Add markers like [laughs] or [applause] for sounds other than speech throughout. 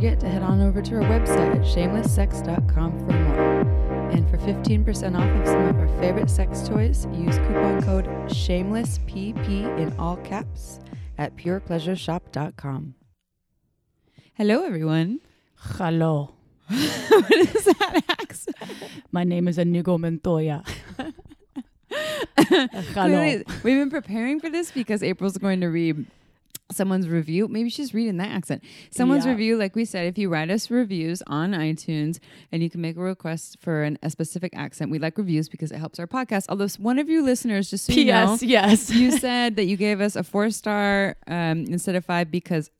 Forget to head on over to our website at shamelesssex.com for more. And for 15% off of some of our favorite sex toys, use coupon code SHAMELESSPP in all caps at purepleasureshop.com. Hello, everyone. Hello. [laughs] what is that accent? My name is Inigo Montoya. [laughs] Clearly, We've been preparing for this because April's going to read someone's review. Maybe she's reading that accent. Someone's Yeah. review, like we said, if you write us reviews on iTunes and you can make a request for an, a specific accent, we like reviews because it helps our podcast. Although one of you listeners, just so you know, Yes. you [laughs] said that you gave us a four star um, instead of five because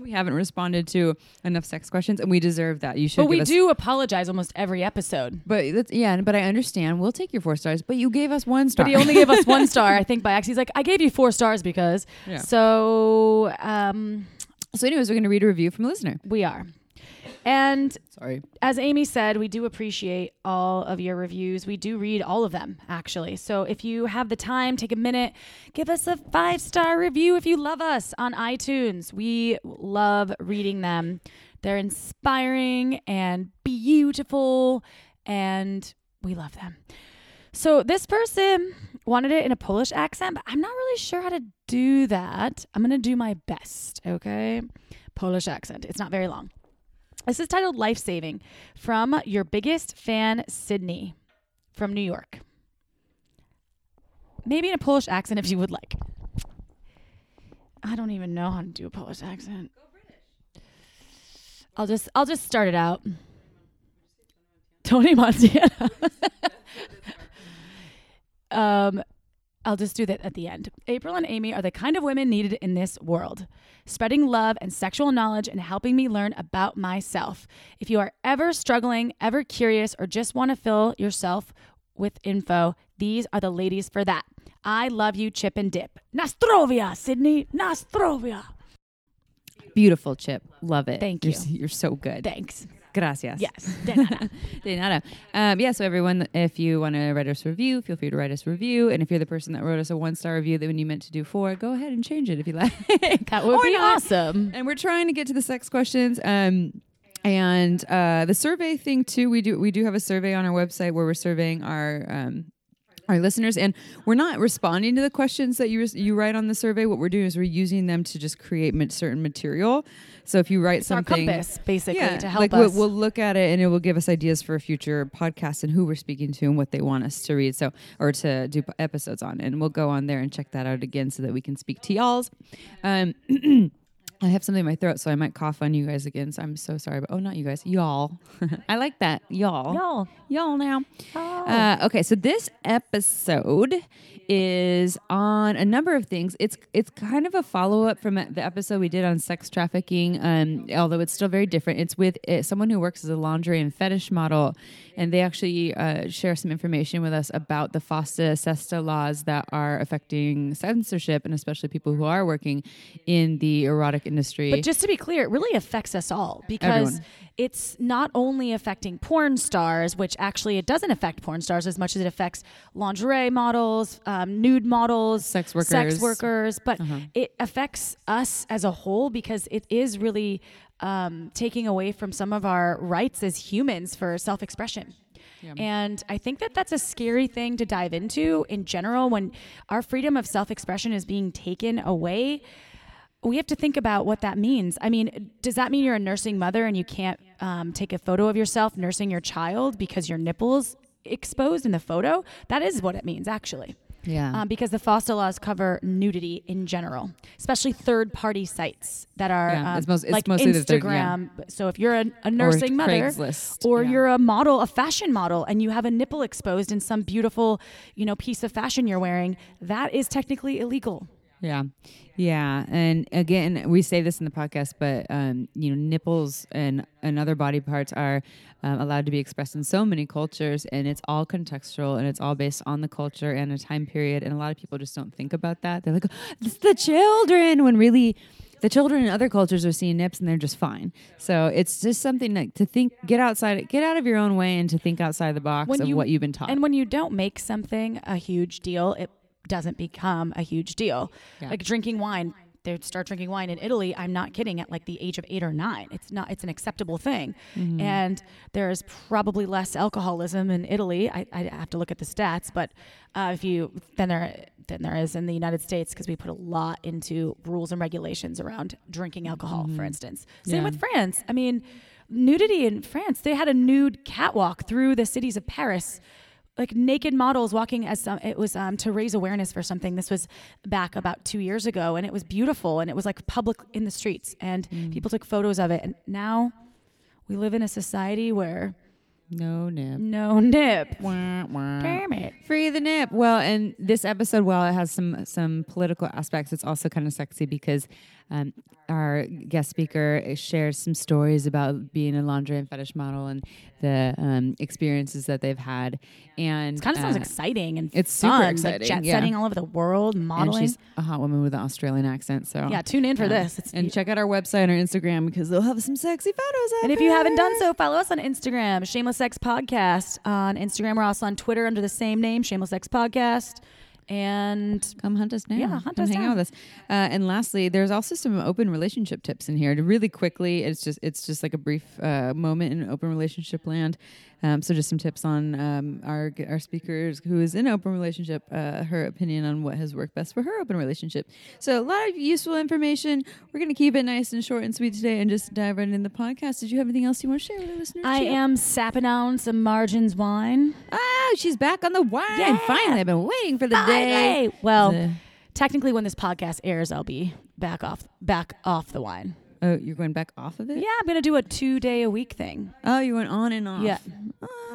we haven't responded to enough sex questions, and we deserve that. You should. but we us- do apologize almost every episode. But that's, yeah, but I understand. We'll take your four stars, but you gave us one star. But he only gave us [laughs] one star, I think, by accident. He's like, I gave you four stars because. Yeah. So um, so, anyways, we're going to read a review from a listener. we are. And Sorry. as Amy said, we do appreciate all of your reviews. We do read all of them, actually. So if you have the time, take a minute, give us a five star review if you love us on iTunes. We love reading them. They're inspiring and beautiful, and we love them. So this person wanted it in a Polish accent, but I'm not really sure how to do that. I'm going to do my best, okay? Polish accent. It's not very long. This is titled Life Saving from your biggest fan, Sydney from New York. Maybe in a Polish accent if you would like. I don't even know how to do a Polish accent. I'll just I'll just start it out. Tony Montana. [laughs] [laughs] um I'll just do that at the end. April and Amy are the kind of women needed in this world, spreading love and sexual knowledge and helping me learn about myself. If you are ever struggling, ever curious, or just want to fill yourself with info, these are the ladies for that. I love you, Chip and Dip. Nastrovia, Sydney. Nastrovia. Beautiful, Chip. Love it. Thank You're, you. s- You're so good. Thanks. Gracias. Yes. De nada. De nada. Um, yeah, so everyone, if you want to write us a review, feel free to write us a review. And if you're the person that wrote us a one star review that when you meant to do four, go ahead and change it if you like. [laughs] That would Or be not. awesome. And we're trying to get to the sex questions. Um, and uh, the survey thing too. We do we do have a survey on our website where we're surveying our um, our listeners, and we're not responding to the questions that you you write on the survey. What we're doing is we're using them to just create certain material. So if you write It's something, compass, basically, yeah, to help like us. We'll, we'll look at it and it will give us ideas for future podcasts and who we're speaking to and what they want us to read. So or to do episodes on, and we'll go on there and check that out again so that we can speak to y'all's. Um, [clears throat] I have something in my throat, so I might cough on you guys again. So I'm so sorry, but oh, not you guys, y'all. [laughs] I like that, y'all, Y'all. y'all. Now, Oh. uh, okay. So this episode is on a number of things. It's it's kind of a follow up from the episode we did on sex trafficking, um, although it's still very different. It's with uh, someone who works as a laundry and fetish model, and they actually uh, share some information with us about the FOSTA SESTA laws that are affecting censorship, and especially people who are working in the erotic industry. But just to be clear, it really affects us all because Everyone. it's not only affecting porn stars, which actually it doesn't affect porn stars as much as it affects lingerie models, um, nude models, Sex workers, sex workers. workers. But it affects us as a whole because it is really um, taking away from some of our rights as humans for self-expression. And I think that that's a scary thing to dive into in general when our freedom of self expression is being taken away. We have to think about what that means. I mean, does that mean you're a nursing mother and you can't um, take a photo of yourself nursing your child because your nipples exposed in the photo? That is what it means, actually. Yeah, Um, because the FOSTA laws cover nudity in general, especially third-party sites that are Yeah, um, it's most- it's like mostly the third- yeah. Instagram. So if you're a, a nursing mother, Craigslist, or yeah. you're a model, a fashion model, and you have a nipple exposed in some beautiful, you know, piece of fashion you're wearing, that is technically illegal. Yeah. Yeah. And again, we say this in the podcast, but, um, you know, nipples and, and other body parts are um, allowed to be expressed in so many cultures, and it's all contextual and it's all based on the culture and a time period. And a lot of people just don't think about that. They're like, oh, it's the children, when really, the children in other cultures are seeing nips and they're just fine. So it's just something like to think, get outside, get out of your own way, and to think outside the box When of you- what you've been taught. And when you don't make something a huge deal, it doesn't become a huge deal. Yeah. Like drinking wine, they start drinking wine in Italy. I'm not kidding. At like the age of eight or nine, it's not. It's an acceptable thing, Mm-hmm. and there's probably less alcoholism in Italy. I, I have to look at the stats, but uh, if you then there than there is in the United States because we put a lot into rules and regulations around drinking alcohol, for instance. Same Mm-hmm. Yeah. with France. I mean, nudity in France. They had a nude catwalk through the cities of Paris like naked models walking as some it was um, to raise awareness for something this was back about two years ago and it was beautiful and it was like public in the streets and people took photos of it and now we live in a society where no nip. no nip Wah, wah. damn it Free the nip. Well, and this episode, while it has some some political aspects, it's also kind of sexy because um, our guest speaker shares some stories about being a lingerie and fetish model and the um, experiences that they've had. And it kind of sounds uh, exciting and it's super fun, like exciting, jet yeah. setting all over the world And modeling she's a hot woman with an Australian accent. So yeah tune in for this it's and check out our website and our Instagram because they'll have some sexy photos. And if you haven't done so, follow us on Instagram, Shameless Sex Podcast. On Instagram, we're also on Twitter under the same name, Shameless Sex Podcast. And Come hunt us down. Yeah, hunt Come us hang down. out with us. Uh, and lastly, there's also some open relationship tips in here. To really quickly, it's just it's just like a brief uh, moment in open relationship land. Um, so just some tips on um, our our speakers who is in open relationship, uh, her opinion on what has worked best for her open relationship. So a lot of useful information. We're gonna keep it nice and short and sweet today, and just dive right into the podcast. Did you have anything else you want to share with our listeners? I am sapping on some Margins wine. Oh, she's back on the wine. Yeah. Finally, I've been waiting for the day. Well, The- technically, when this podcast airs, I'll be back off back off the wine. oh, you're going back off of it? Yeah, I'm gonna do a two day a week thing. Oh, you went on and off. Yeah.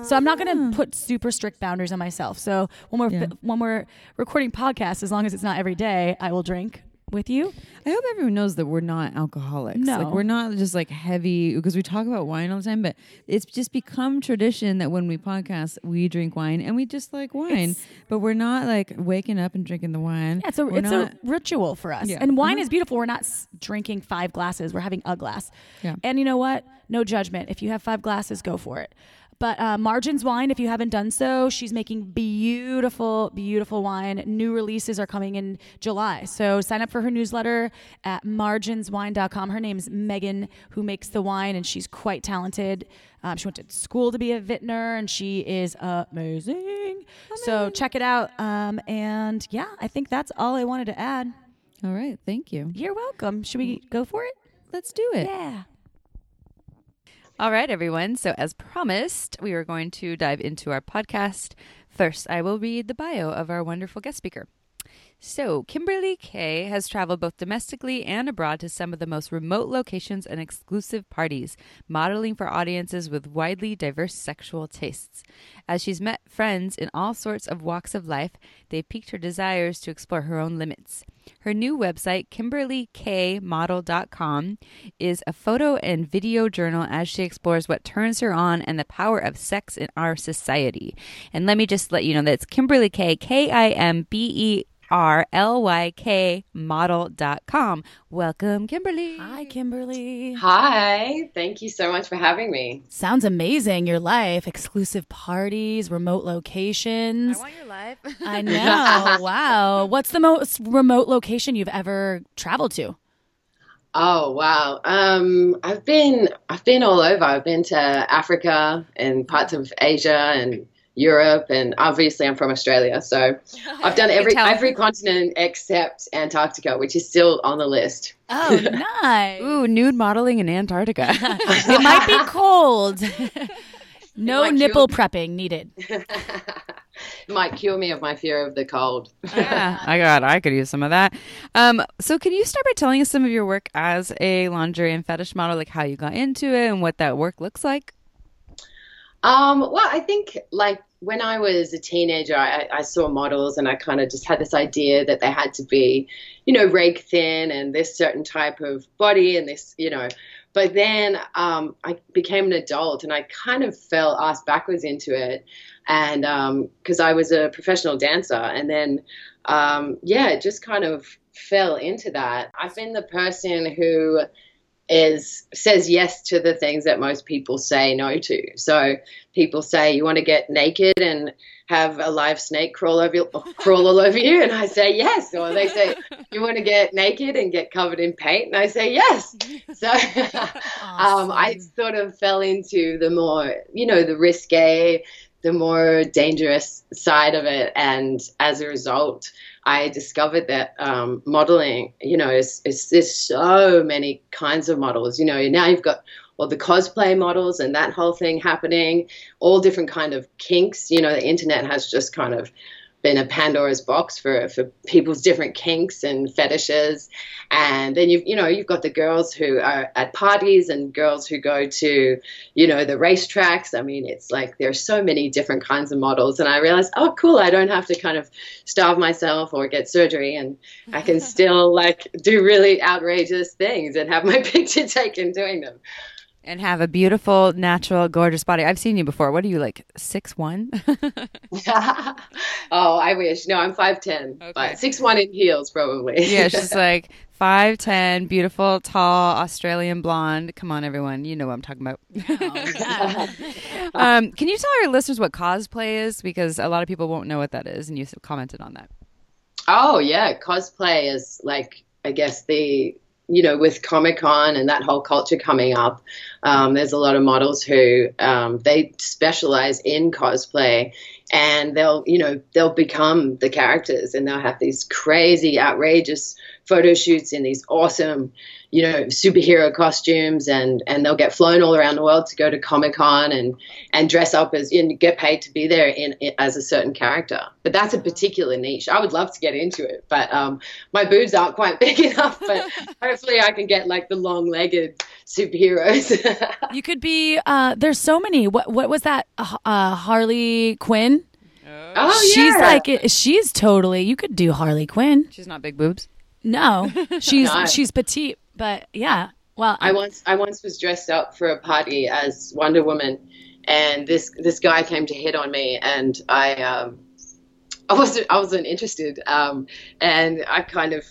So I'm not gonna put super strict boundaries on myself. So when we're Yeah. when we're recording podcasts, as long as it's not every day, I will drink with you. I hope everyone knows that we're not alcoholics. No. Like we're not just like heavy because we talk about wine all the time, but it's just become tradition that when we podcast, we drink wine and we just like wine. It's- but we're not like waking up and drinking the wine. Yeah, it's a We're it's not- a ritual for us. Yeah. And wine Uh-huh. is beautiful. We're not s- drinking five glasses. We're having a glass. Yeah. And you know what? No judgment. If you have five glasses, go for it. But uh, Margins Wine, if you haven't done so, she's making beautiful, beautiful wine. New releases are coming in July. So sign up for her newsletter at marginswine.com. Her name's Megan, who makes the wine, and she's quite talented. Um, she went to school to be a vintner, and she is amazing. So check it out. Um, and yeah, I think that's all I wanted to add. all right. Thank you. You're welcome. Should we go for it? Let's do it. Yeah. All right, everyone. So, as promised, we are going to dive into our podcast. First, I will read the bio of our wonderful guest speaker. So, Kimberly K has traveled both domestically and abroad to some of the most remote locations and exclusive parties, modeling for audiences with widely diverse sexual tastes. As she's met friends in all sorts of walks of life, they've piqued her desires to explore her own limits. Her new website, KimberlyKModel.com, is a photo and video journal as she explores what turns her on and the power of sex in our society. And let me just let you know that it's Kimberly K, K I M B E R L Y K model.com. Welcome, Kimberly. Hi, Kimberly. Hi, thank you so much for having me. Sounds amazing. Your life, exclusive parties, remote locations. I want your life. [laughs] I know. [laughs] wow. What's the most remote location you've ever traveled to? Oh wow, um, I've been I've been all over. I've been to Africa and parts of Asia and Europe, and obviously I'm from Australia, so [laughs] I've done every every continent except Antarctica, which is still on the list. Oh, [laughs] nice. Ooh, nude modeling in Antarctica. [laughs] it might be cold. no might nipple kill- prepping needed. Might cure me of my fear of the cold. yeah, I got. I could use some of that. Um, so can you start by telling us some of your work as a lingerie and fetish model, like how you got into it and what that work looks like? Um, well, I think like when I was a teenager, I, I saw models and I kind of just had this idea that they had to be, you know, rake thin and this certain type of body and this, you know. But then um, I became an adult and I kind of fell ass backwards into it. And because um, I was a professional dancer, and then, um, yeah, it just kind of fell into that. I've been the person who is says yes to the things that most people say no to. So people say you want to get naked and have a live snake crawl over crawl all over you, and I say yes. Or they say [laughs] you want to get naked and get covered in paint, and I say yes. So awesome. [laughs] um, I sort of fell into the more you know the risque, the more dangerous side of it, and as a result. I discovered that um, modeling, you know, is, is, there's so many kinds of models. You know, now you've got all the cosplay models and that whole thing happening, all different kind of kinks. You know, the internet has just kind of been a Pandora's box for, for people's different kinks and fetishes. And then you've, you know, you've got the girls who are at parties and girls who go to, you know, the racetracks. I mean, it's like there's so many different kinds of models. And I realized, oh, cool, I don't have to kind of starve myself or get surgery. And I can [laughs] still like do really outrageous things and have my [laughs] picture taken doing them and have a beautiful, natural, gorgeous body. I've seen you before. What are you like six one? [laughs] oh, I wish. No, I'm five ten, okay. but six one in heels probably. yeah, she's [laughs] like five ten, beautiful, tall, Australian blonde. Come on, everyone, you know what I'm talking about. Oh, [laughs] um, can you tell our listeners what cosplay is? Because a lot of people won't know what that is, and you commented on that. Oh yeah, cosplay is like I guess the you know, with Comic Con and that whole culture coming up, um, there's a lot of models who um, they specialize in cosplay, and they'll, you know, they'll become the characters, and they'll have these crazy, outrageous photo shoots in these awesome, you know, superhero costumes, and and they'll get flown all around the world to go to Comic Con and and dress up as and get paid to be there in, in, as a certain character. But that's a particular niche. I would love to get into it, but um, my boobs aren't quite [laughs] big enough. But [laughs] hopefully, I can get like the long-legged superheroes. [laughs] you could be. Uh, there's so many. What what was that? Uh, Harley Quinn. Oh, she's yeah. like she's totally. You could do Harley Quinn. She's not big boobs. No, [laughs] she's she's petite, but yeah. Well, I once I once was dressed up for a party as Wonder Woman, and this this guy came to hit on me, and I um, I wasn't I wasn't interested, um, and I kind of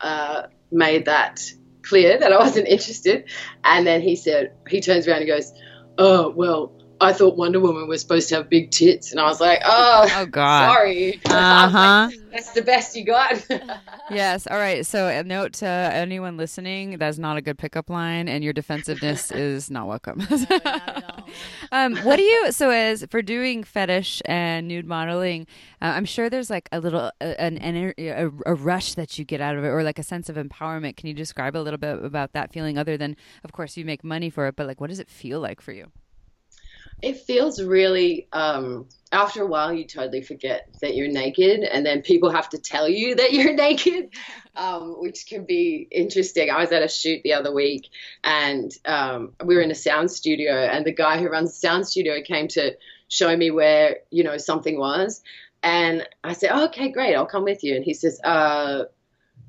uh, made that clear that I wasn't interested, and then he said he turns around and goes, "Oh well." I thought Wonder Woman was supposed to have big tits, and I was like, "Oh, oh [laughs] God, sorry." [laughs] Uh huh. [laughs] That's the best you got. yes. All right. So, a note to anyone listening: that's not a good pickup line, and your defensiveness is not welcome. not um, what do you? So, as for doing fetish and nude modeling, uh, I'm sure there's like a little an, an a, a rush that you get out of it, or like a sense of empowerment. Can you describe a little bit about that feeling? Other than, of course, you make money for it, but like, what does it feel like for you? It feels really um, after a while you totally forget that you're naked and then people have to tell you [laughs] that you're naked um, which can be interesting. I was at a shoot the other week and um, we were in a sound studio and the guy who runs the sound studio came to show me where you know something was and i said oh, okay great i'll come with you. And he says uh,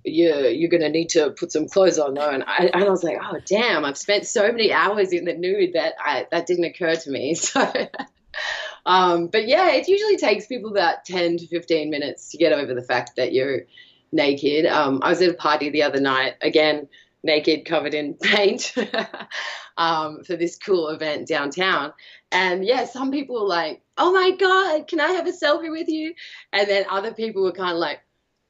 you're, you're going to need to put some clothes on though. And I, and I was like, oh, damn, I've spent so many hours in the nude that I, that didn't occur to me. [laughs] So, um, but yeah, it usually takes people about 10 to 15 minutes to get over the fact that you're naked. Um, I was at a party the other night, again, naked, covered in [laughs] paint [laughs] um, for this cool event downtown. And yeah, some people were like, oh my God, can I have a selfie with you? And then other people were kind of like,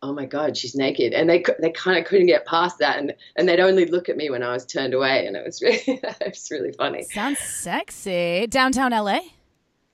oh my god she's naked. And they they kind of couldn't get past that. And and they'd only look at me when i was turned away. And it was [laughs] really it was really funny. Sounds sexy. Downtown la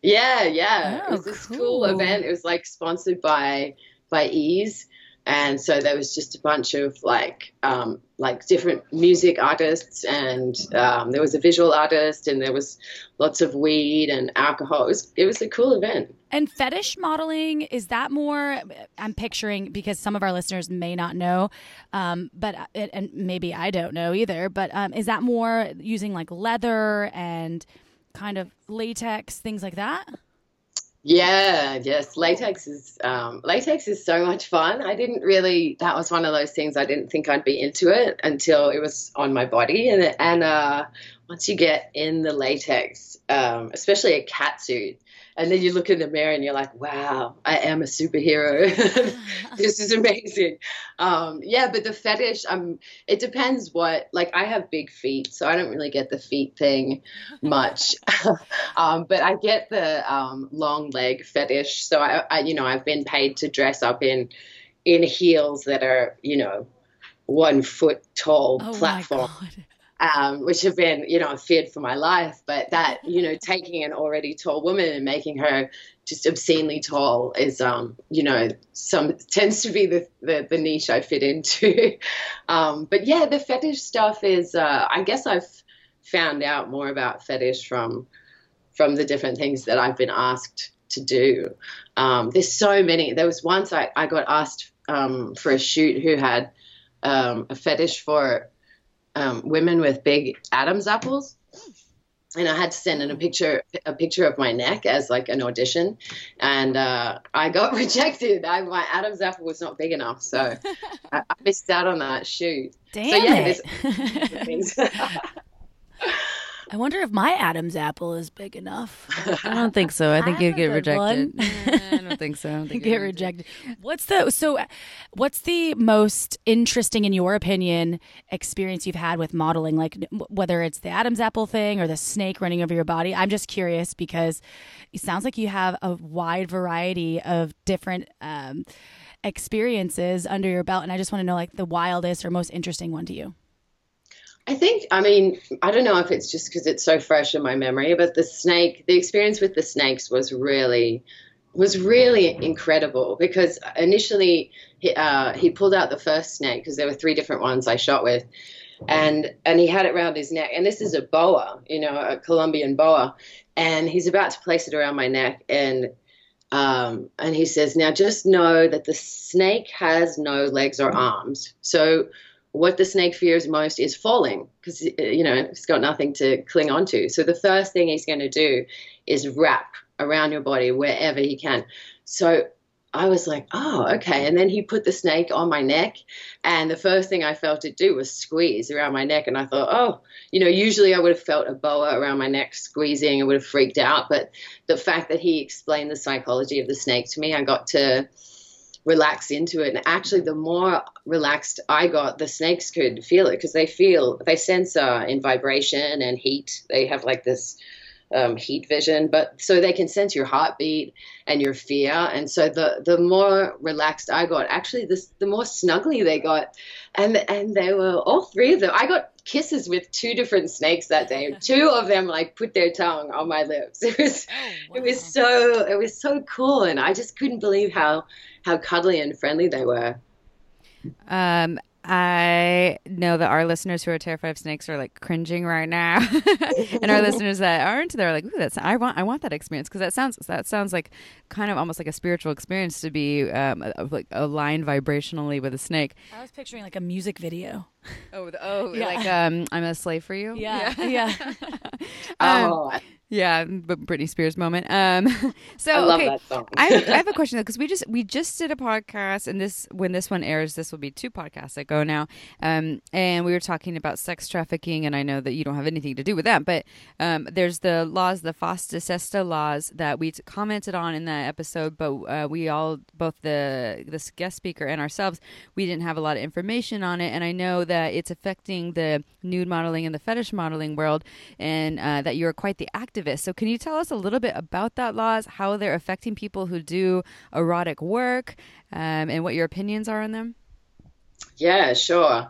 yeah yeah. Oh, it was this cool. cool. event. It was like sponsored by by Eaze and so there was just a bunch of like um, like different music artists and um, there was a visual artist and there was lots of weed and alcohol it was, it was a cool event and fetish modeling is that more i'm picturing because some of our listeners may not know um, but uh, and maybe i don't know either but um, is that more using like leather and kind of latex, things like that? Yeah, yes. Latex is um, latex is so much fun. I didn't really. That was one of those things I didn't think I'd be into it until it was on my body, and and uh, once you get in the latex, um, especially a cat suit, and then you look in the mirror and you're like, wow, I am a superhero. [laughs] this is amazing. Um, yeah, but the fetish, um, it depends what, like, I have big feet, so I don't really get the feet thing much. [laughs] um, but I get the um, long leg fetish. So I, I, you know, I've been paid to dress up in, in heels that are, you know, one foot tall Oh platform. Um, which have been, you know, feared for my life. But that, you know, taking an already tall woman and making her just obscenely tall is, um, you know, some tends to be the, the, the niche I fit into. [laughs] um, but yeah, the fetish stuff is, uh, I guess I've found out more about fetish from from the different things that I've been asked to do. Um, there's so many. There was once I, I got asked um, for a shoot who had um, a fetish for um, women with big Adam's apples. And I had to send in a picture, a picture of my neck as like an audition, and uh, I got [laughs] rejected. I, my Adam's apple was not big enough, so I, I missed out on that shoot. Damn so yeah, it. [laughs] [laughs] I wonder if my Adam's apple is big enough. I don't think so. I think I you'd get rejected. [laughs] I don't think so. I don't think get you'd rejected. What's the so? What's the most interesting, in your opinion, experience you've had with modeling? Like whether it's the Adam's apple thing or the snake running over your body. I'm just curious because it sounds like you have a wide variety of different um, experiences under your belt, and I just want to know like the wildest or most interesting one to you. I think, I mean, I don't know if it's just because it's so fresh in my memory, but the snake, the experience with the snakes was really, was really incredible because initially he, uh, he pulled out the first snake because there were three different ones I shot with. And and he had it around his neck, and this is a boa, you know, a Colombian boa, and he's about to place it around my neck, and um, and he says, now just know that the snake has no legs or arms, so what the snake fears most is falling because eh, you know it's got nothing to cling onto. So the first thing he's going to do is wrap around your body wherever he can. So I was like, oh, okay. And then he put the snake on my neck, and the first thing I felt it do was squeeze around my neck. And I thought, oh, you know, usually I would have felt a boa around my neck squeezing, I would have freaked out. But the fact that he explained the psychology of the snake to me, I got to relax into it. And actually, the more relaxed I got, the snakes could feel it because they feel, they sense uh, in vibration and heat. They have like this um, heat vision, but so they can sense your heartbeat and your fear. And so the the more relaxed I got, actually, this the more snuggly they got, and and they were all three of them. I got kisses with two different snakes that day. [laughs] Two of them like put their tongue on my lips. [laughs] It was it was so it was so cool, and I just couldn't believe how how cuddly and friendly they were. Um, I know that our listeners who are terrified of snakes are like cringing right now, [laughs] and our [laughs] listeners that aren't, they're like, "Ooh, that's I want I want that experience because that sounds that sounds like kind of almost like a spiritual experience to be um, like aligned vibrationally with a snake." I was picturing like a music video. Oh, the, oh, Yeah. like um, I'm a slave for you. Yeah, yeah. [laughs] Um, Oh, yeah, but Britney Spears moment. Um, [laughs] so I love okay, that song. I, I have a [laughs] question though because we just we just did a podcast and this when this one airs this will be two podcasts that go now um, and we were talking about sex trafficking and I know that you don't have anything to do with that but um, there's the laws the FOSTA SESTA laws that we t- commented on in that episode but uh, we all both the this guest speaker and ourselves we didn't have a lot of information on it and I know that it's affecting the nude modeling and the fetish modeling world and uh, that you're quite the activist so can you tell us a little bit about that laws how they're affecting people who do erotic work um, and what your opinions are on them Yeah, sure.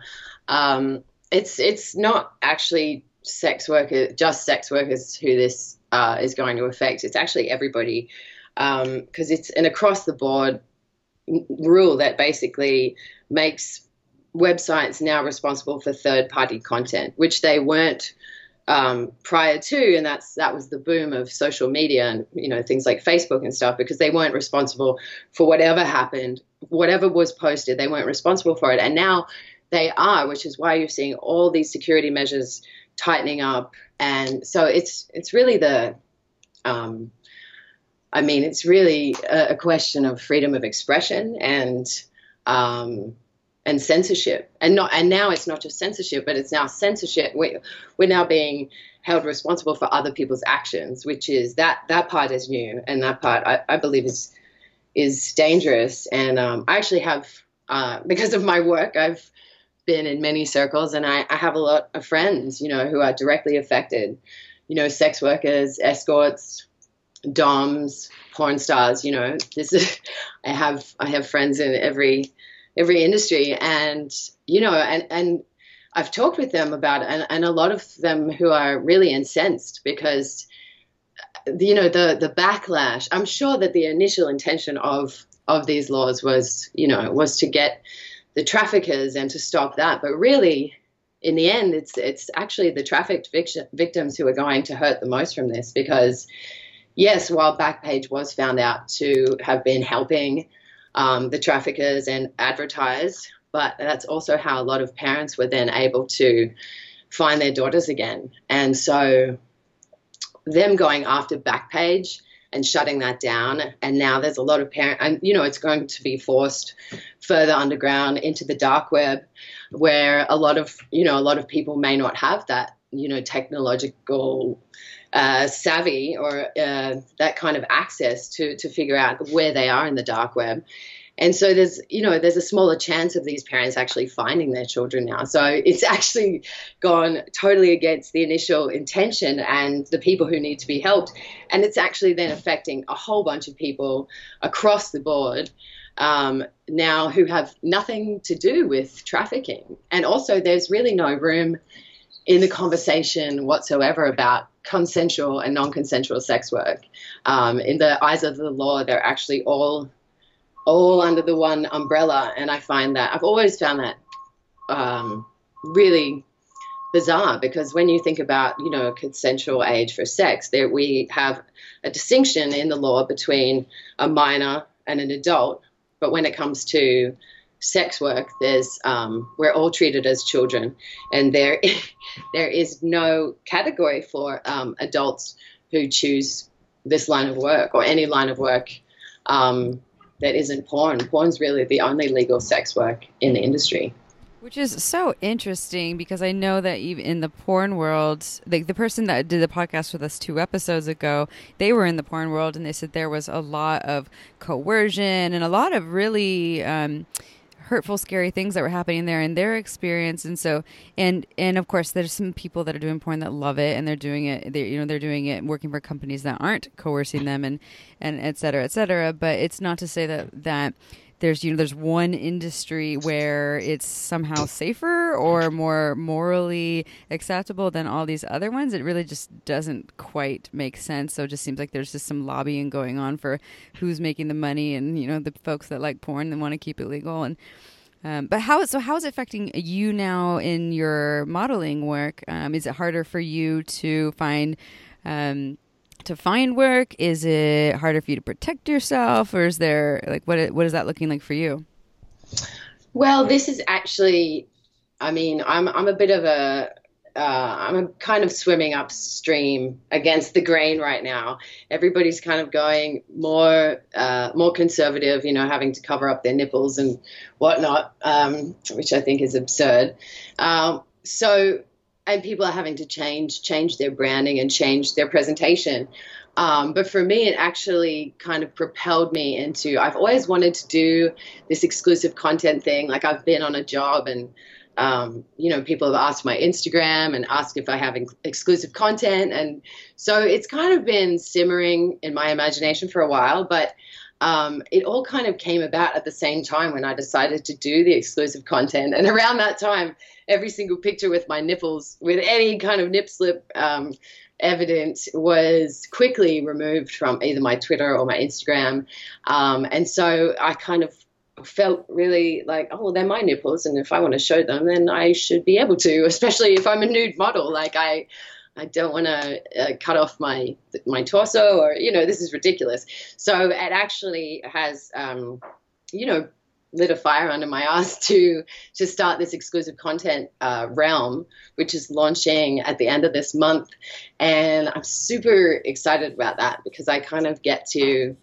Um, it's it's not actually sex workers, just sex workers, who this uh, is going to affect. It's actually everybody because it's an across the board rule that basically makes websites now responsible for third party content, which they weren't um, prior to, and that's that was the boom of social media and you know things like Facebook and stuff because they weren't responsible for whatever happened, whatever was posted, they weren't responsible for it, and now they are, which is why you're seeing all these security measures tightening up, and so it's it's really the um, I mean, it's really a, a, question of freedom of expression and um, and censorship, and not and now it's not just censorship, but it's now censorship. We, we're now being held responsible for other people's actions, which is that that part is new, and that part I, I believe is is dangerous. And um, I actually have, uh, [laughs] because of my work, I've been in many circles, and I, I have a lot of friends, you know, who are directly affected. You know, sex workers, escorts, doms, porn stars. You know, this is. [laughs] I have I have friends in every every industry, and you know, and and I've talked with them about it, and, and a lot of them who are really incensed because you know the the backlash. I'm sure that the initial intention of of these laws was you know was to get the traffickers and to stop that, but really. In the end, it's it's actually the trafficked victims who are going to hurt the most from this because, yes, while Backpage was found out to have been helping um, the traffickers and advertise, but that's also how a lot of parents were then able to find their daughters again. And so them going after Backpage and shutting that down. And now there's a lot of parent, and you know, it's going to be forced further underground into the dark web, where a lot of you know a lot of people may not have that you know technological uh, savvy or uh, that kind of access to to figure out where they are in the dark web. And so there's you know there's a smaller chance of these parents actually finding their children now. So it's [laughs] actually gone totally against the initial intention and the people who need to be helped. And it's actually then affecting a whole bunch of people across the board um, now who have nothing to do with trafficking. And also there's really no room in the conversation whatsoever about consensual and non-consensual sex work um, in the eyes of the law they're actually all all under the one umbrella. And I find that I've always found that um, really bizarre because when you think about you know consensual age for sex, there we have a distinction in the law between a minor and an adult. But when it comes to sex work, there's um, we're all treated as children, and there [laughs] there is no category for um, adults who choose this line of work or any line of work. Um, that isn't porn. Porn's really the only legal sex work in the industry. Which is so interesting because I know that even in the porn world, like the person that did the podcast with us two episodes ago, they were in the porn world and they said there was a lot of coercion and a lot of really um, hurtful scary things that were happening there in their experience. And so and and of course there's some people that are doing porn that love it and they're doing it they you know they're doing it working for companies that aren't coercing them and and et cetera et cetera. But it's not to say that that there's you know there's one industry where it's somehow safer or more morally acceptable than all these other ones. It really just doesn't quite make sense. So it just seems like there's just some lobbying going on for who's making the money and you know the folks that like porn and want to keep it legal. And um, but how so how is it affecting you now in your modeling work? Um, is it harder for you to find um, to find work? Is it harder for you to protect yourself, or is there like what what is that looking like for you? Well, this is actually, I mean, I'm I'm a bit of a uh, I'm kind of swimming upstream against the grain right now. Everybody's kind of going more uh, more conservative, you know, having to cover up their nipples and whatnot, um, which I think is absurd. Um, so and people are having to change change their branding and change their presentation. Um, but for me, it actually kind of propelled me into. I've always wanted to do this exclusive content thing. Like I've been on a job, and um, you know, people have asked my Instagram and asked if I have exclusive content, and so it's kind of been simmering in my imagination for a while. But um, it all kind of came about at the same time when I decided to do the exclusive content. And around that time, every single picture with my nipples, with any kind of nip slip um, evidence, was quickly removed from either my Twitter or my Instagram. Um, and so I kind of felt really like, oh, well, they're my nipples, and if I want to show them, then I should be able to, [laughs] especially if I'm a nude model. Like I, I don't want to uh, cut off my my torso, or you know, this is ridiculous. So it actually has, um, you know, lit a fire under my [laughs] ass to to start this exclusive content uh, realm, which is launching at the end of this month, and I'm super excited about that because I kind of get to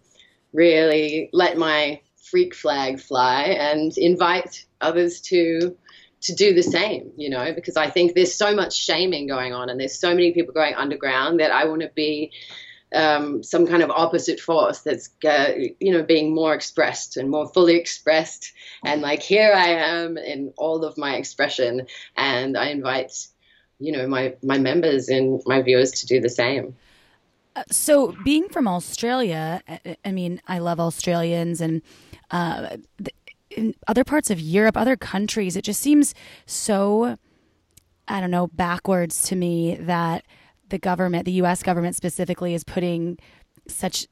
really let my freak flag fly and invite others to to do the same, you know, because I think there's so much shaming going on and there's so many people going underground that I want to be um, some kind of opposite force that's uh, you know being more expressed and more fully expressed. And like here i am in all of my expression and i invite you know my my members and my viewers to do the same. Uh, so being from australia I, I, mean i love australians and uh, in other parts of europe other countries it just seems so i don't know backwards to me that the government, the US government specifically, is putting such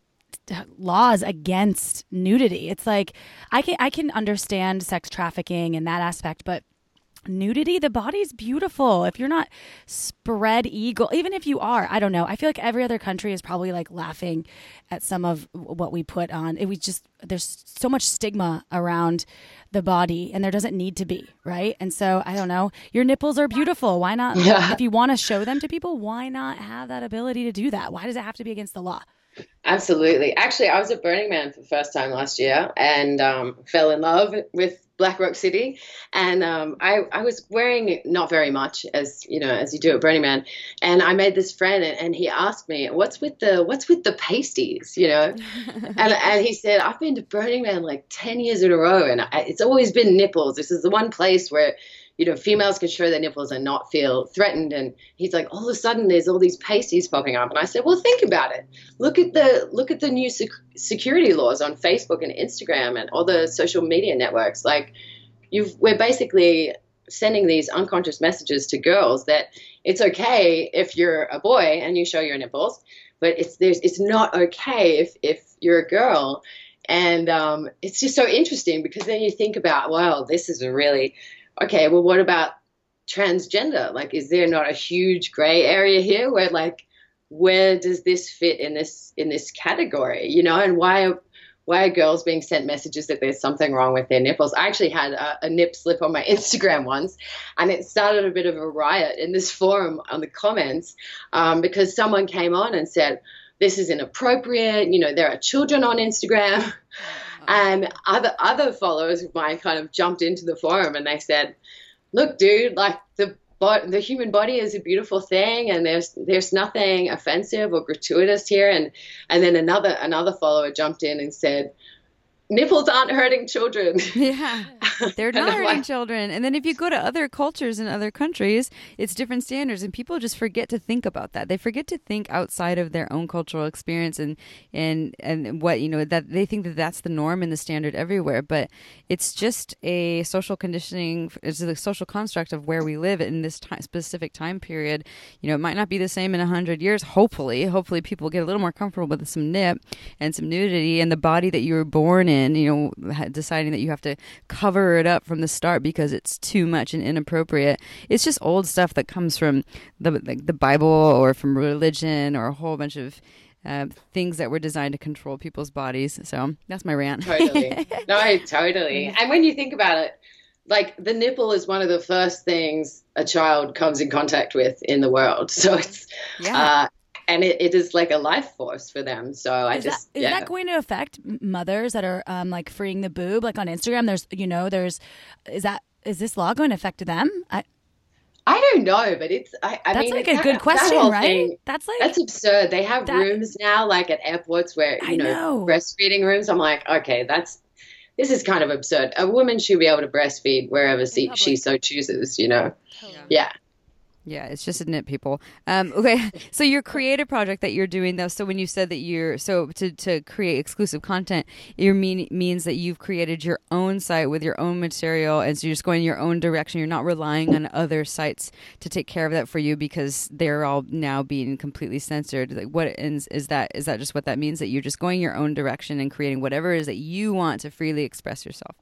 laws against nudity. It's like I can I can understand sex trafficking and that aspect, but nudity. The body's beautiful. If you're not spread eagle even if you are i don't know. I feel like every other country is probably like laughing at some of what we put on. It was just there's so much stigma around the body and there doesn't need to be right? And so i don't know. Your nipples are beautiful. Why not? Yeah. if you want to show them to people why not have that ability to do that? Why does it have to be against the law? Absolutely. Actually, I was at Burning Man for the first time last year and um, fell in love with Black Rock City, and um, I, I was wearing not very much as you know as you do at Burning Man, and I made this friend, and, and he asked me, "What's with the what's with the pasties?" You know, [laughs] and and he said, "I've been to Burning Man like ten years in a row, and I, it's always been nipples. This is the one place where." You know, females can show their nipples and not feel threatened. And he's like, all of a sudden, there's all these pasties popping up. And I said, well, think about it. Look at the look at the new sec- security laws on Facebook and Instagram and all the social media networks. Like, you've we're basically sending these unconscious messages to girls that it's okay if you're a boy and you show your nipples, but it's there's it's not okay if if you're a girl. And um, it's just so interesting because then you think about, well, this is a really okay, well, what about transgender? Like, is there not a huge gray area here where, like, where does this fit in this in this category? You know, and why are, why are girls being sent messages that there's something wrong with their nipples? I actually had a, a, nip slip on my [laughs] Instagram once, and it started a bit of a riot in this forum on the comments um, because someone came on and said, "This is inappropriate." You know, there are children on Instagram. [laughs] And other other followers of mine kind of jumped into the forum and they said, "Look, dude, like the the human body is a beautiful thing and there's there's nothing offensive or gratuitous here. And and then another another follower jumped in and said nipples aren't hurting children. [laughs] Yeah, [laughs] they're not hurting children. And then if you go to other cultures in other countries, it's different standards, and people just forget to think about that. They forget to think outside of their own cultural experience and and and what you know that they think that that's the norm and the standard everywhere. But it's just a social conditioning. It's a social construct of where we live in this time, specific time period. You know, it might not be the same in a hundred years. Hopefully, hopefully people get a little more comfortable with some nip and some nudity and the body that you were born in in, you know, deciding that you have to cover it up from the start because it's too much and inappropriate. It's just old stuff that comes from the like the Bible or from religion or a whole bunch of uh, things that were designed to control people's bodies. So that's my rant. totally. [laughs] No, totally. And when you think about it, like the nipple is one of the first things a child comes in contact with in the world. [laughs] So it's yeah. Uh, and it, it is like a life force for them. So I is just that, is yeah. that going to affect mothers that are um, like freeing the boob? Like on Instagram, there's you know there's is that is this law going to affect them? I I don't know, but it's I, I that's mean like a good question, right? Thing, that's like that's absurd. They have that, rooms now, like at airports, where you know, know breastfeeding rooms. I'm like, okay, that's this is kind of absurd. A woman should be able to breastfeed wherever she, she so chooses. You know, yeah. yeah. Yeah, it's just a nip, people. Um, [laughs] okay, so your creative project that you're doing though. So when you said that you're so to, to create exclusive content, it mean means that you've created your own site with your own material, and so you're just going your own direction. You're not relying on other sites to take care of that for you because they're all now being completely censored. Like, what is, is that? Is that just what that means? That you're just going your own direction and creating whatever it is that you want to freely express yourself.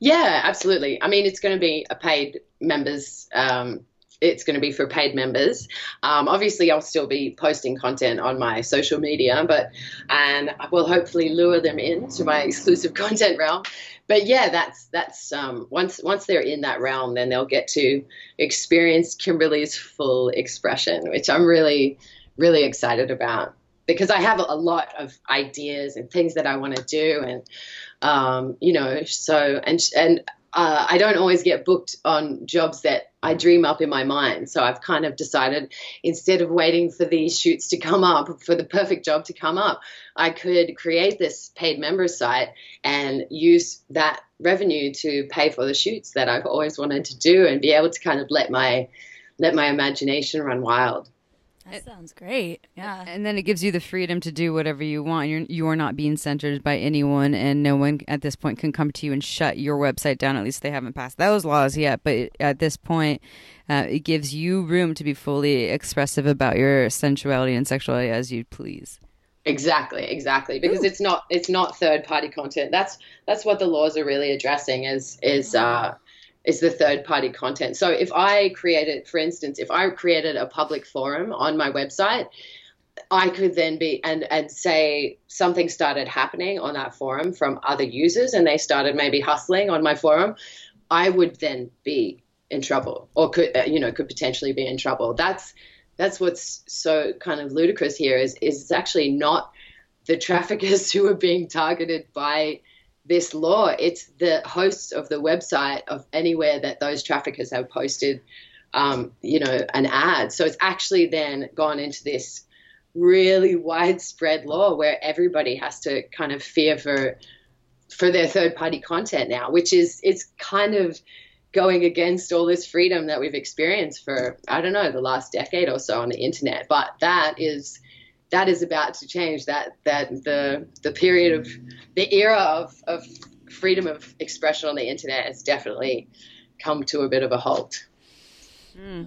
Yeah, absolutely. I mean, it's going to be a paid members. Um, it's going to be for paid members. Um, obviously, I'll still be posting content on my social media, but and I will hopefully lure them into my [laughs] exclusive content realm. But yeah, that's that's um, once once they're in that realm, then they'll get to experience Kimberly's full expression, which I'm really really excited about because I have a lot of ideas and things that I want to do, and um, you know, so and and uh, I don't always get booked on jobs that I dream up in my mind. So I've kind of decided instead of waiting for these shoots to come up, for the perfect job to come up, I could create this paid member site and use that revenue to pay for the shoots that I've always wanted to do and be able to kind of let my let my imagination run wild. That sounds great. Yeah. And then it gives you the freedom to do whatever you want. You're you are not being censored by anyone, and no one at this point can come to you and shut your website down. At least they haven't passed those laws yet. But at this point, uh, it gives you room to be fully expressive about your sensuality and sexuality as you please. Exactly, exactly. Because Ooh. it's not it's not third party content. That's that's what the laws are really addressing. Is is uh, is the third party content. So if I created, for instance, if I created a public forum on my website, I could then be and and say something started happening on that forum from other users and they started maybe hustling on my forum, I would then be in trouble or could uh, you know could potentially be in trouble. That's that's what's so kind of ludicrous here is is it's actually not the traffickers [laughs] who are being targeted by this law. It's the hosts of the website of anywhere that those traffickers have posted, um, you know, an ad. So it's actually then gone into this really widespread law where everybody has to kind of fear for for their third party content now, which is it's kind of going against all this freedom that we've experienced for I don't know the last decade or so on the internet. But that is that is about to change. That that the the period of the era of, of freedom of expression on the internet has definitely come to a bit of a halt. Mm.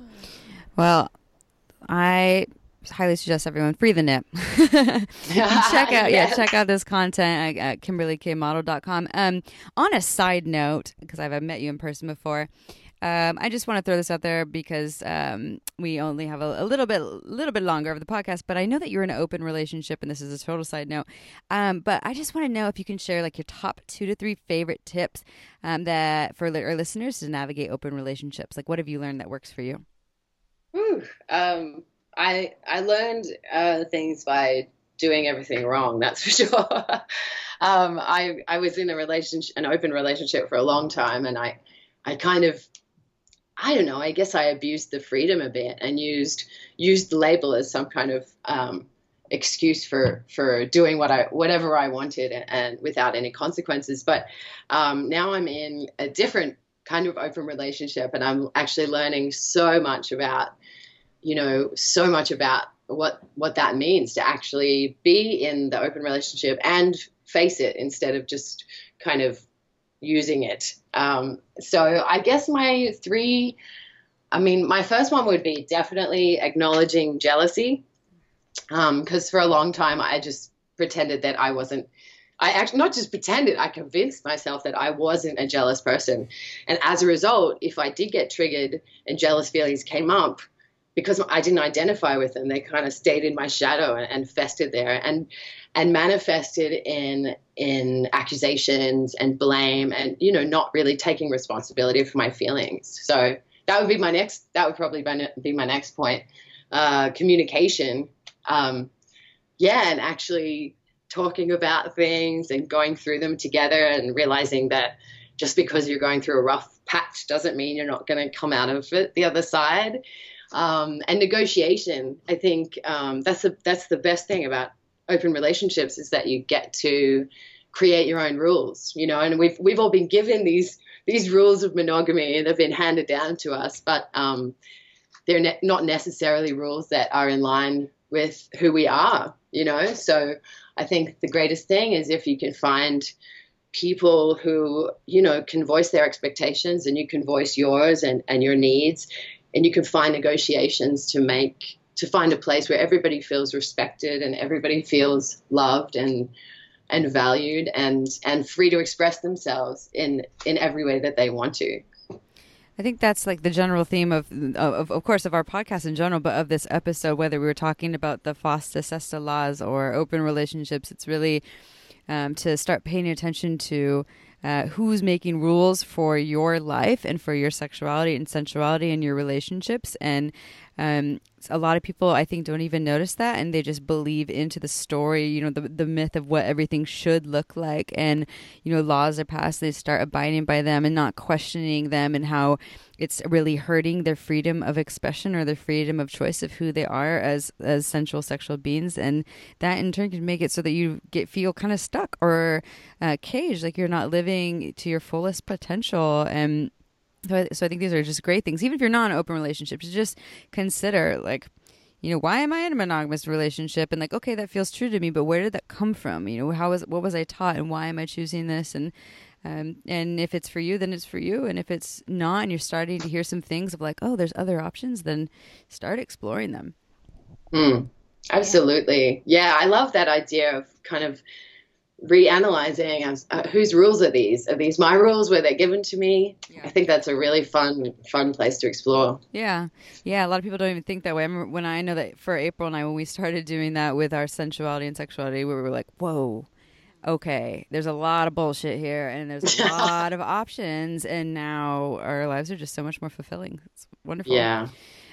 Well, I highly suggest everyone free the nip. [laughs] [laughs] check out yeah, check out this content at, at kimberlykmodel.com. Um on a side note, because I've met you in person before, um, I just want to throw this out there because um, we only have a, a, little bit, little bit longer of the podcast. But I know that you're in an open relationship, and this is a total side note. Um, but I just want to know if you can share like your top two to three favorite tips um, that for our listeners to navigate open relationships. Like, what have you learned that works for you? Ooh, um, I I learned uh, things by doing everything wrong. That's for [laughs] sure. Um, I I was in a relationship, an open relationship for a long time, and I I kind of I don't know. I guess I abused the freedom a bit and used used the label as some kind of um, excuse for for doing what I whatever I wanted and, and without any consequences. But um, now I'm in a different kind of open relationship, and I'm actually learning so much about you know so much about what what that means to actually be in the open relationship and face it instead of just kind of using it. Um, so I guess my three, I mean, my first one would be definitely acknowledging jealousy. Because um, for a long time, I just pretended that I wasn't. I actually not just pretended, I convinced myself that I wasn't a jealous person. And as a result, if I did get triggered and jealous feelings came up, because I didn't identify with them, they kind of stayed in my shadow and, and festered there. And and manifested in in accusations and blame and you know not really taking responsibility for my feelings so that would be my next that would probably be my next point uh, communication um, yeah and actually talking about things and going through them together and realizing that just because you're going through a rough patch doesn't mean you're not going to come out of it the other side um, and negotiation i think um, that's the that's the best thing about open relationships is that you get to create your own rules, you know, and we've we've all been given these these rules of monogamy and they've been handed down to us, but um, they're ne- not necessarily rules that are in line with who we are, you know. So I think the greatest thing is if you can find people who you know can voice their expectations and you can voice yours and, and your needs and you can find negotiations to make to find a place where everybody feels respected and everybody feels loved and and valued and and free to express themselves in in every way that they want to. I think that's like the general theme of, of, of course, of our podcast in general, but of this episode, whether we were talking about the FOSTA SESTA laws or open relationships, it's really um, to start paying attention to uh, who's making rules for your life and for your sexuality and sensuality and your relationships. And um, a lot of people, I think, don't even notice that, and they just believe into the story, you know, the the myth of what everything should look like, and you know, laws are passed, they start abiding by them and not questioning them, and how it's really hurting their freedom of expression or their freedom of choice of who they are as as sensual sexual beings, and that in turn can make it so that you get feel kind of stuck or uh, caged, like you're not living to your fullest potential, and so I, so I think these are just great things. Even if you're not in an open relationship, to just consider like, you know, why am I in a monogamous relationship? And like, okay, that feels true to me, but where did that come from? You know, how was what was I taught, and why am I choosing this? And um, and if it's for you, then it's for you. And if it's not, and you're starting to hear some things of like, oh, there's other options, then start exploring them. Mm, absolutely. Yeah, I love that idea of kind of reanalyzing as uh, whose rules are these? Are these my rules? Were they given to me? Yeah. I think that's a really fun, fun place to explore. Yeah, yeah. A lot of people don't even think that way. I remember when I know that for April and I, when we started doing that with our sensuality and sexuality, we were like, whoa. Okay, there's a lot of bullshit here, and there's a [laughs] lot of options, and now our lives are just so much more fulfilling. It's wonderful. Yeah,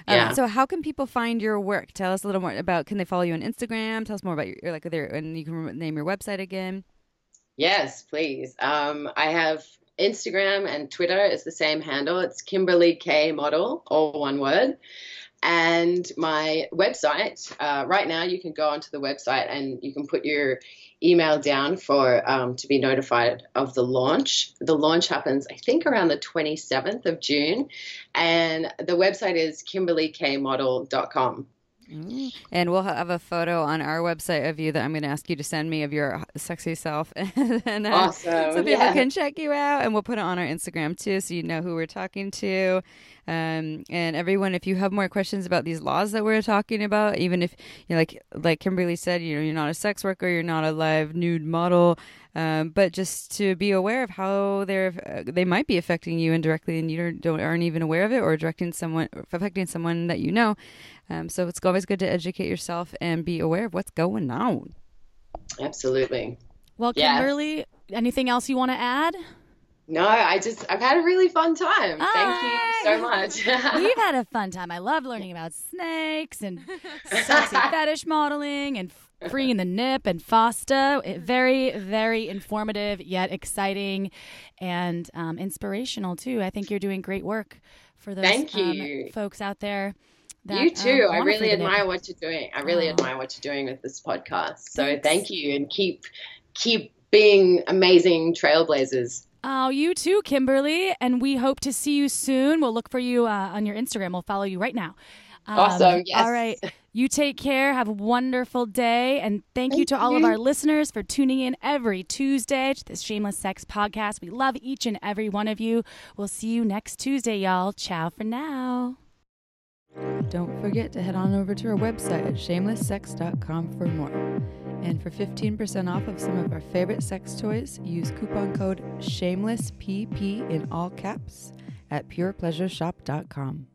um, yeah. so how can people find your work? Tell us a little more about. Can they follow you on Instagram? Tell us more about your like their and you can name your website again. Yes, please. Um, I have Instagram and Twitter. It's the same handle. It's Kimberly K Model, all one word. And my website. Uh, right now, you can go onto the website and you can put your email down for um, to be notified of the launch. The launch happens, I think, around the 27th of June, and the website is kimberlykmodel.com. Mm. And we'll have a photo on our website of you that I'm going to ask you to send me of your sexy self, [laughs] and uh, awesome. so people yeah. can check you out. And we'll put it on our Instagram too, so you know who we're talking to. Um, and everyone, if you have more questions about these laws that we're talking about, even if you know, like like Kimberly said, you know, you're not a sex worker, you're not a live nude model, um, but just to be aware of how they're uh, they might be affecting you indirectly, and you don't aren't even aware of it, or directing someone affecting someone that you know. Um, so it's always good to educate yourself and be aware of what's going on. Absolutely. Well, Kimberly, anything else you want to add? No, I just I've had a really fun time. Thank you so much. [laughs] We've had a fun time. I love learning about snakes and sexy [laughs] fetish modeling and freeing the nip and FOSTA. Very, very informative yet exciting and um, inspirational too. I think you're doing great work for those Thank you. Um, folks out there. That, you too. Um, I really admire what you're doing. I really oh. admire what you're doing with this podcast. So Thanks. thank you, and keep keep being amazing trailblazers. Oh, you too, Kimberly. And we hope to see you soon. We'll look for you uh, on your Instagram. We'll follow you right now. Um, awesome. Yes. All right. [laughs] You take care. Have a wonderful day. And thank, thank you to you. all of our listeners for tuning in every Tuesday to this Shameless Sex podcast. We love each and every one of you. We'll see you next Tuesday, y'all. Ciao for now. Don't forget to head on over to our website at shamelesssex.com for more. And for 15% off of some of our favorite sex toys, use coupon code SHAMELESSPP in all caps at purepleasureshop.com.